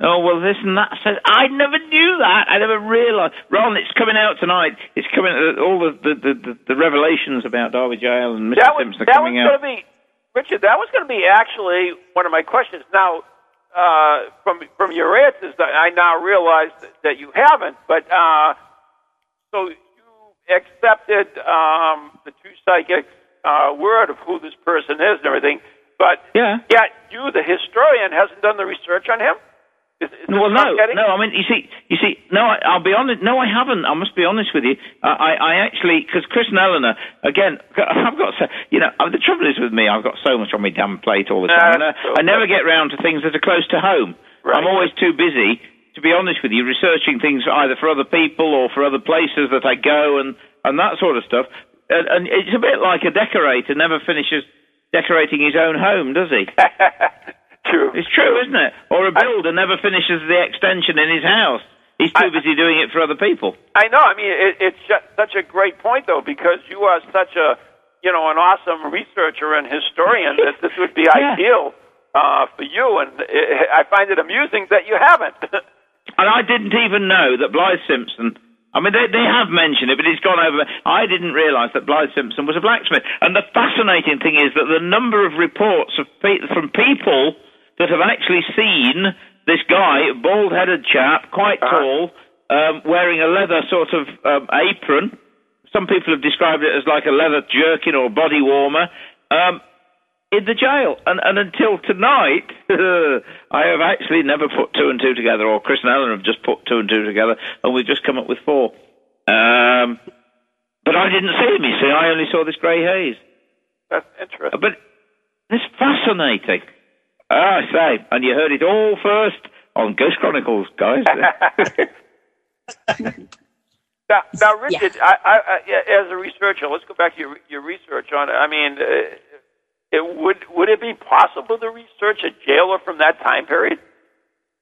Oh well, this and that says I never knew that. I never realised. Ron, it's coming out tonight. It's coming. Uh, all the the, the, the the revelations about Derby Jail and Mr. That was, Simpson are that was coming Gonna be, Richard, that was going to be actually one of my questions. Now, uh, from from your answers, I now realize that, that you haven't, but uh, so you accepted um, the two psychics' uh, word of who this person is and everything, but Yeah. yet you, the historian, hasn't done the research on him? Is, is Well, no, no. I mean, you see, you see, no. I, I'll be honest. No, I haven't. I must be honest with you. I, I, I actually, because Chris and Eleanor, again, I've got so, you know, uh, the trouble is with me, I've got so much on my damn plate all the time, and I, that's I never get round to things that are close to home. Right. I'm always too busy, to be honest with you, researching things either for other people or for other places that I go and and that sort of stuff. And, and it's a bit like a decorator never finishes decorating his own home, does he? True. It's true, isn't it? Or a builder never finishes the extension in his house. He's too I- busy doing it for other people. I know. I mean, it, it's just such a great point, though, because you are such a, you know, an awesome researcher and historian that this would be Yeah. ideal uh, for you. And it, I find it amusing that you haven't. And I didn't even know that Blythe Simpson. I mean, they, they have mentioned it, but it's gone over. I didn't realise that Blythe Simpson was a blacksmith. And the fascinating thing is that the number of reports of pe- from people that have actually seen this guy, bald-headed chap, quite tall, um, wearing a leather sort of um, apron. Some people have described it as like a leather jerkin or body warmer. Um, in the jail. And, and until tonight, I have actually never put two and two together, or Chris and Ellen have just put two and two together, and we've just come up with four. Um, but I didn't see him, you see. I only saw this grey haze. That's interesting. But it's fascinating. Ah, I say, and you heard it all first on Ghost Chronicles, guys. Now, now Richard, I, I, I, as a researcher, let's go back to your, your research on it. I mean, uh, it would would it be possible to research a jailer from that time period?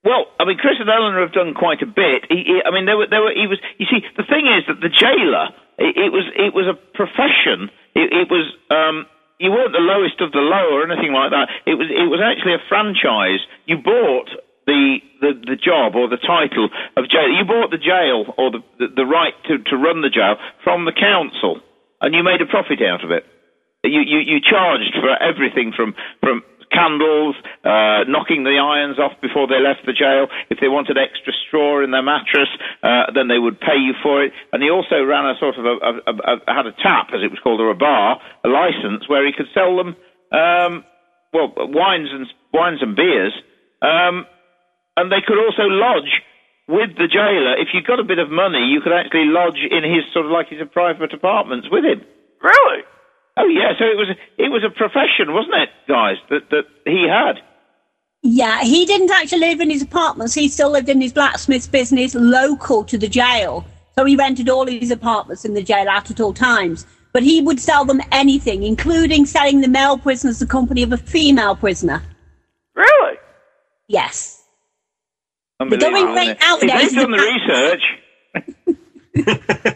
Well, I mean, Chris and Eleanor have done quite a bit. He, he, I mean, there were, there were. He was. You see, the thing is that the jailer, it, it was, it was a profession. It, it was. Um, you weren't the lowest of the low or anything like that. It was. It was actually a franchise. You bought the the, the job or the title of jail. You bought the jail or the the, the right to, to run the jail from the council, and you made a profit out of it. You, you, you charged for everything from, from candles, uh, knocking the irons off before they left the jail. If they wanted extra straw in their mattress, uh, then they would pay you for it. And he also ran a sort of a, a, a, a had a tap, as it was called, or a bar, a license where he could sell them, um, well, wines and wines and beers. Um, and they could also lodge with the jailer. If you got a bit of money, you could actually lodge in his sort of like his private apartments with him. Really? Oh yeah, so it was it was a profession, wasn't it, guys? That that he had. Yeah, he didn't actually live in his apartments. He still lived in his blacksmith's business local to the jail. So he rented all his apartments in the jail out at all times. But he would sell them anything, including selling the male prisoners the company of a female prisoner. Really? Yes. The going rate nowadays is done the research.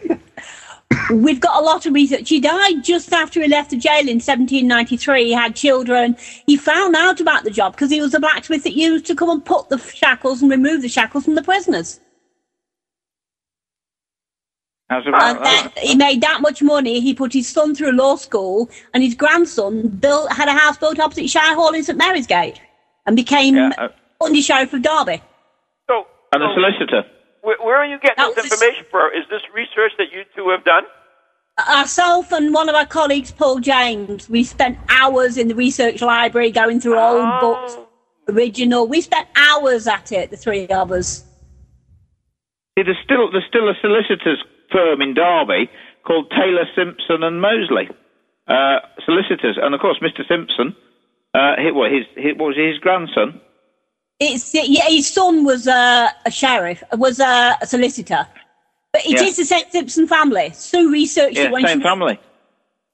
We've got a lot of research. He died just after he left the jail in 1793. He had children. He found out about the job because he was a blacksmith that used to come and put the shackles and remove the shackles from the prisoners. How's And about then that? he made that much money. He put his son through law school, and his grandson built had a house built opposite Shire Hall in St Mary's Gate, and became Yeah, uh, Under Sheriff of Derby. So, and a solicitor. Where, where are you getting That this was- information from? Is this research that you two have done? Ourself and one of our colleagues, Paul James, we spent hours in the research library going through old Oh. books, original. We spent hours at it, the three of us. See, there's still there's still a solicitors firm in Derby called Taylor Simpson and Mosley, uh, solicitors, and of course Mr. Simpson, uh, he, what his, his what was his grandson? It's yeah, his son was uh, a sheriff, was uh, a solicitor, but it is Yeah. the St Simpson family. Sue researched Yeah, it when same she family.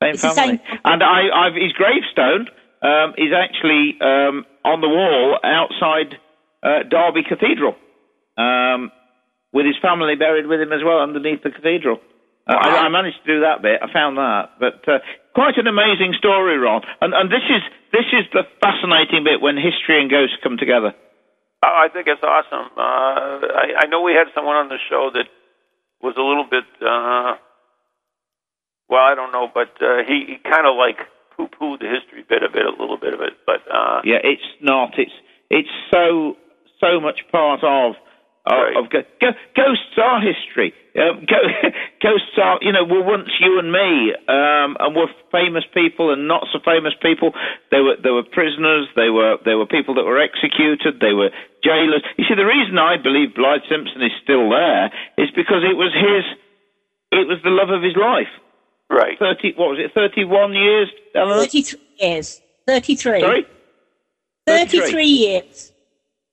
Same family. same- And I, I've his gravestone um, is actually um, on the wall outside uh, Derby Cathedral, um, with his family buried with him as well underneath the cathedral. Uh, I, I managed to do that bit. I found that, but uh, quite an amazing story, Ron. And, and this is this is the fascinating bit when history and ghosts come together. Oh, I think it's awesome. Uh, I, I know we had someone on the show that was a little bit, uh, well, I don't know, but uh, he, he kind of like poo-pooed the history bit of it, a little bit of it. But uh, Yeah, it's not. It's it's so so much part of, Right. of go, go, ghosts are history. Um, go, ghosts are you know were once you and me, um, and were famous people and not so famous people. They were they were prisoners. They were they were people that were executed. They were jailers. You see, the reason I believe Blythe Simpson is still there is because it was his it was the love of his life. right. Thirty what was it? Thirty one years. Eleanor? 33 years. 33. Sorry. 33 33. years.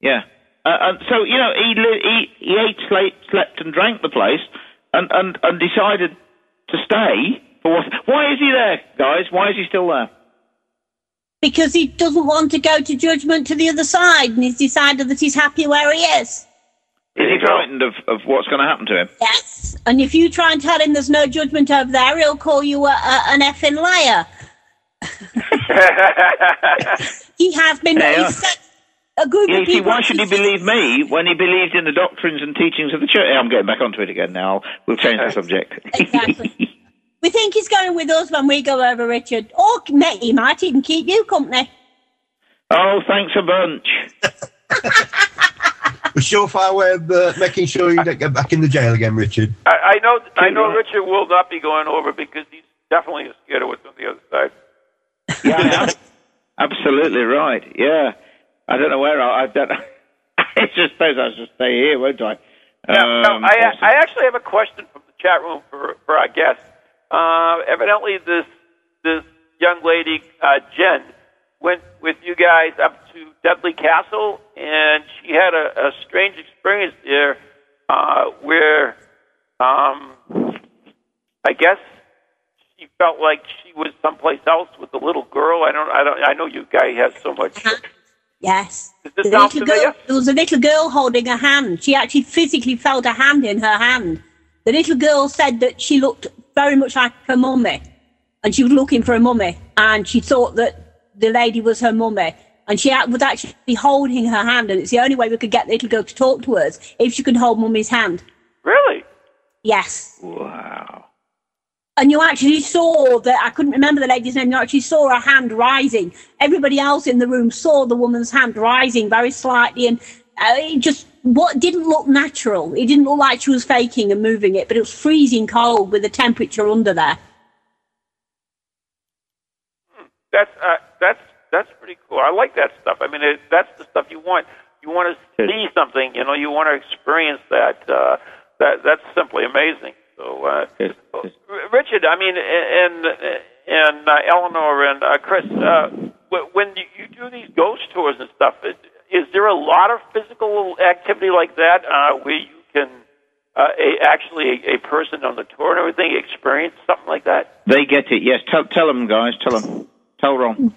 Yeah. Uh, and so you know he li- he he ate, slept, slept and drank the place, and and and decided to stay. For what? Why is he there, guys? Why is he still there? Because he doesn't want to go to judgment to the other side, and he's decided that he's happy where he is. Is he frightened of, of what's going to happen to him? Yes. And if you try and tell him there's no judgment over there, he'll call you a, a, an effing liar. He has been. Yeah. he's set a group Yeah, of you see, why should he believe me when he believed in the doctrines and teachings of the church? I'm getting back onto it again now. We'll change the subject. Exactly. We think he's going with us when we go over, Richard. Or may- he might even keep you company. oh, thanks a bunch. A surefire way of uh, making sure you don't get back in the jail again, Richard. I, I know. I know. Richard will not be going over because he's definitely scared of what's on the other side. Yeah, absolutely right. Yeah, I don't know where I. I don't. I just suppose I should stay here, won't I? Now, now, Um, I, awesome. I actually have a question from the chat room for, for our guest. Uh, evidently, this this young lady, uh, Jen, went with you guys up to Dudley Castle, and she had a, a strange experience there, uh, where um, I guess she felt like she was someplace else with a little girl. I don't. I don't. I know you guys have so much. Yes. The little girl, there was a little girl holding a hand. She actually physically felt a hand in her hand. The little girl said that she looked very much like her mummy, and she was looking for a mummy, and she thought that the lady was her mummy, and she was actually be holding her hand, and it's the only way we could get the little girl to talk to us if she could hold mummy's hand. Really? Yes. Wow. And you actually saw that I couldn't remember the lady's name. You actually saw her hand rising. Everybody else in the room saw the woman's hand rising very slightly, and uh, it just what didn't look natural. It didn't look like she was faking and moving it, but it was freezing cold with the temperature under there. That's uh, that's that's pretty cool. I like that stuff. I mean, it, that's the stuff you want. You want to see something. You know, you want to experience that. Uh, that that's simply amazing. So, uh, Richard, I mean, and and uh, Eleanor and uh, Chris, uh, when you, do these ghost tours and stuff, is there a lot of physical activity like that uh, where you can uh, a, actually a, a person on the tour and everything experience something like that? They get it. Yes. Tell, tell them, guys. Tell them. Tell Ron.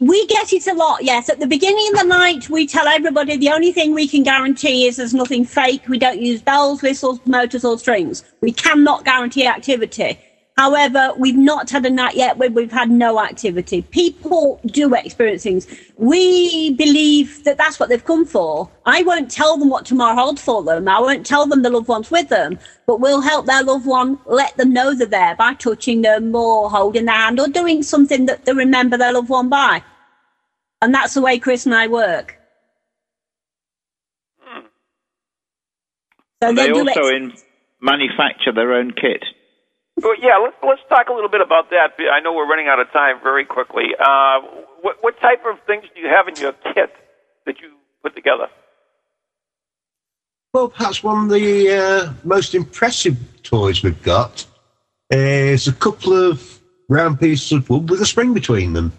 We get it a lot, yes. At the beginning of the night, we tell everybody the only thing we can guarantee is there's nothing fake. We don't use bells, whistles, motors, or strings. We cannot guarantee activity. However, we've not had a night yet where we've had no activity. People do experience things. We believe that that's what they've come for. I won't tell them what tomorrow holds for them. I won't tell them the loved one's with them, but we'll help their loved one let them know they're there by touching them or holding their hand or doing something that they remember their loved one by. And that's the way Chris and I work. Hmm. So they, they also in manufacture their own kit. Well, yeah, let's let's talk a little bit about that. I know we're running out of time very quickly. Uh, what what type of things do you have in your kit that you put together? Well, perhaps one of the uh, most impressive toys we've got is a couple of round pieces of wood with a spring between them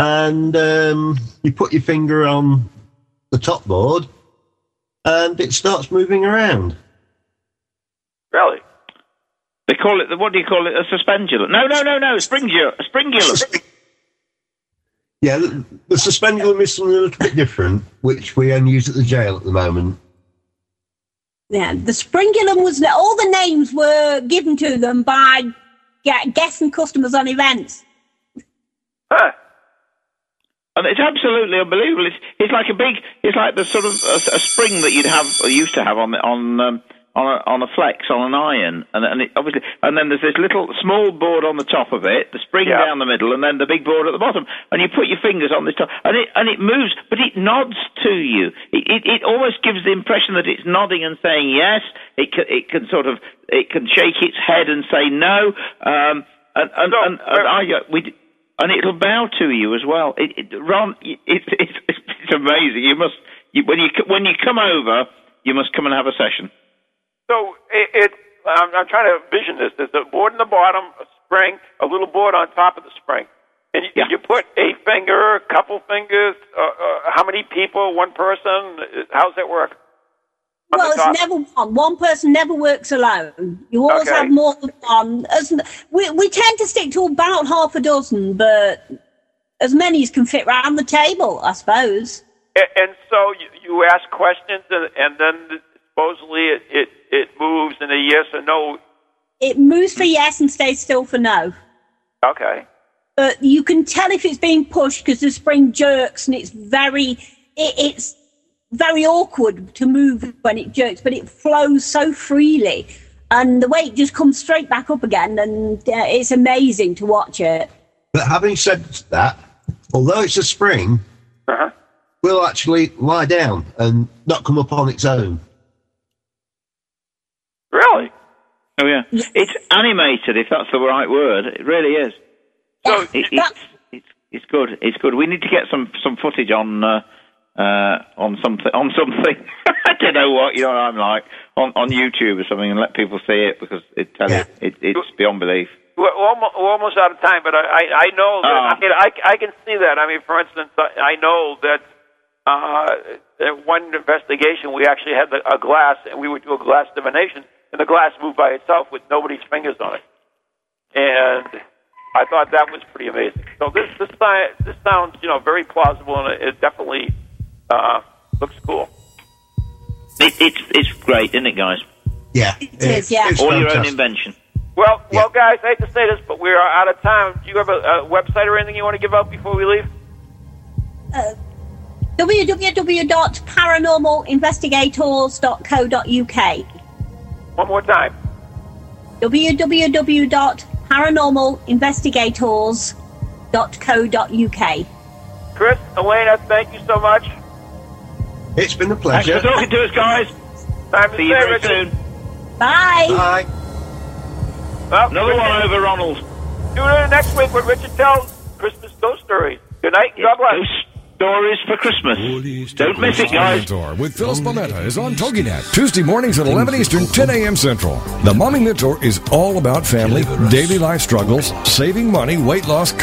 and um, you put your finger on the top board, and it starts moving around. Really? They call it. the What do you call it? A suspendulum? No, no, no, no. Springulum. A springulum. yeah, the, the suspendulum is something a little bit different, which we only use at the jail at the moment. Yeah, the springulum was all the names were given to them by guests and customers on events. Huh. And it's absolutely unbelievable. It's, it's like a big, it's like the sort of a, a spring that you'd have, or used to have on on um, on a, on a flex on an iron, and, and it obviously, and then there's this little small board on the top of it, the spring yeah. down the middle, and then the big board at the bottom, and you put your fingers on this top, and it and it moves, but it nods to you. It it, it almost gives the impression that it's nodding and saying yes. It can, it can sort of it can shake its head and say no. Um, and and, and, and I we and it'll bow to you as well. It, it, Ron, it, it, it's, it's amazing. You must you, when you when you come over, you must come and have a session. So it, it I'm, I'm trying to envision this. There's a board in the bottom, a spring, a little board on top of the spring, and you, yeah. you put a finger, a couple fingers. Uh, uh, how many people? One person? How's that work? Well, it's never one. One person never works alone. You always okay. have more than one. As, we, we tend to stick to about half a dozen, but as many as can fit around the table, I suppose. And, and so you, you, ask questions, and, and then supposedly it, it, it moves in a yes or no. It moves for yes and stays still for no. Okay. But you can tell if it's being pushed because the spring jerks and it's very, it, it's very awkward to move when it jerks, but it flows so freely. And the weight just comes straight back up again, and uh, it's amazing to watch it. But having said that, although it's a spring, uh-huh. will actually lie down and not come up on its own. Really? Oh yeah, yes. it's animated. If that's the right word, it really is. So it, it's, it's, it's good. It's good. We need to get some some footage on. Uh, uh, on something on something. I don't know what you know. What I'm like on on YouTube or something, and let people see it because it tell yeah. you it, it's beyond belief. We're almost, we're almost out of time, but I I, know that oh. I mean I I can see that. I mean, for instance, I, I know that. Uh, one investigation, we actually had a glass, and we would do a glass divination, and the glass moved by itself with nobody's fingers on it. And I thought that was pretty amazing. So this this this sounds you know very plausible, and it definitely uh, looks cool. It, it's it's great, isn't it, guys? Yeah, it is. Yeah, all your own invention. Well, yeah. well, guys, I hate to say this, but we are out of time. Do you have a, a website or anything you want to give out before we leave? Uh, www.paranormalinvestigators.co.uk. One more time. www.paranormalinvestigators.co.uk. Chris, Elena, thank you so much. It's been a pleasure. Thanks pleasure. for talking to us, guys. Time to See you say, very Richard. soon. Bye. Bye. Well, Another one over, Ronald. Tune in next week when Richard tells Christmas ghost stories. Good night God bless. Stories for Christmas. Don't miss it, guys. Mentor with Phil Spametta is on TogiNet Tuesday mornings at 11 Eastern, 10 a.m. Central. The Mommy Mentor is all about family, daily life struggles, saving money, weight loss,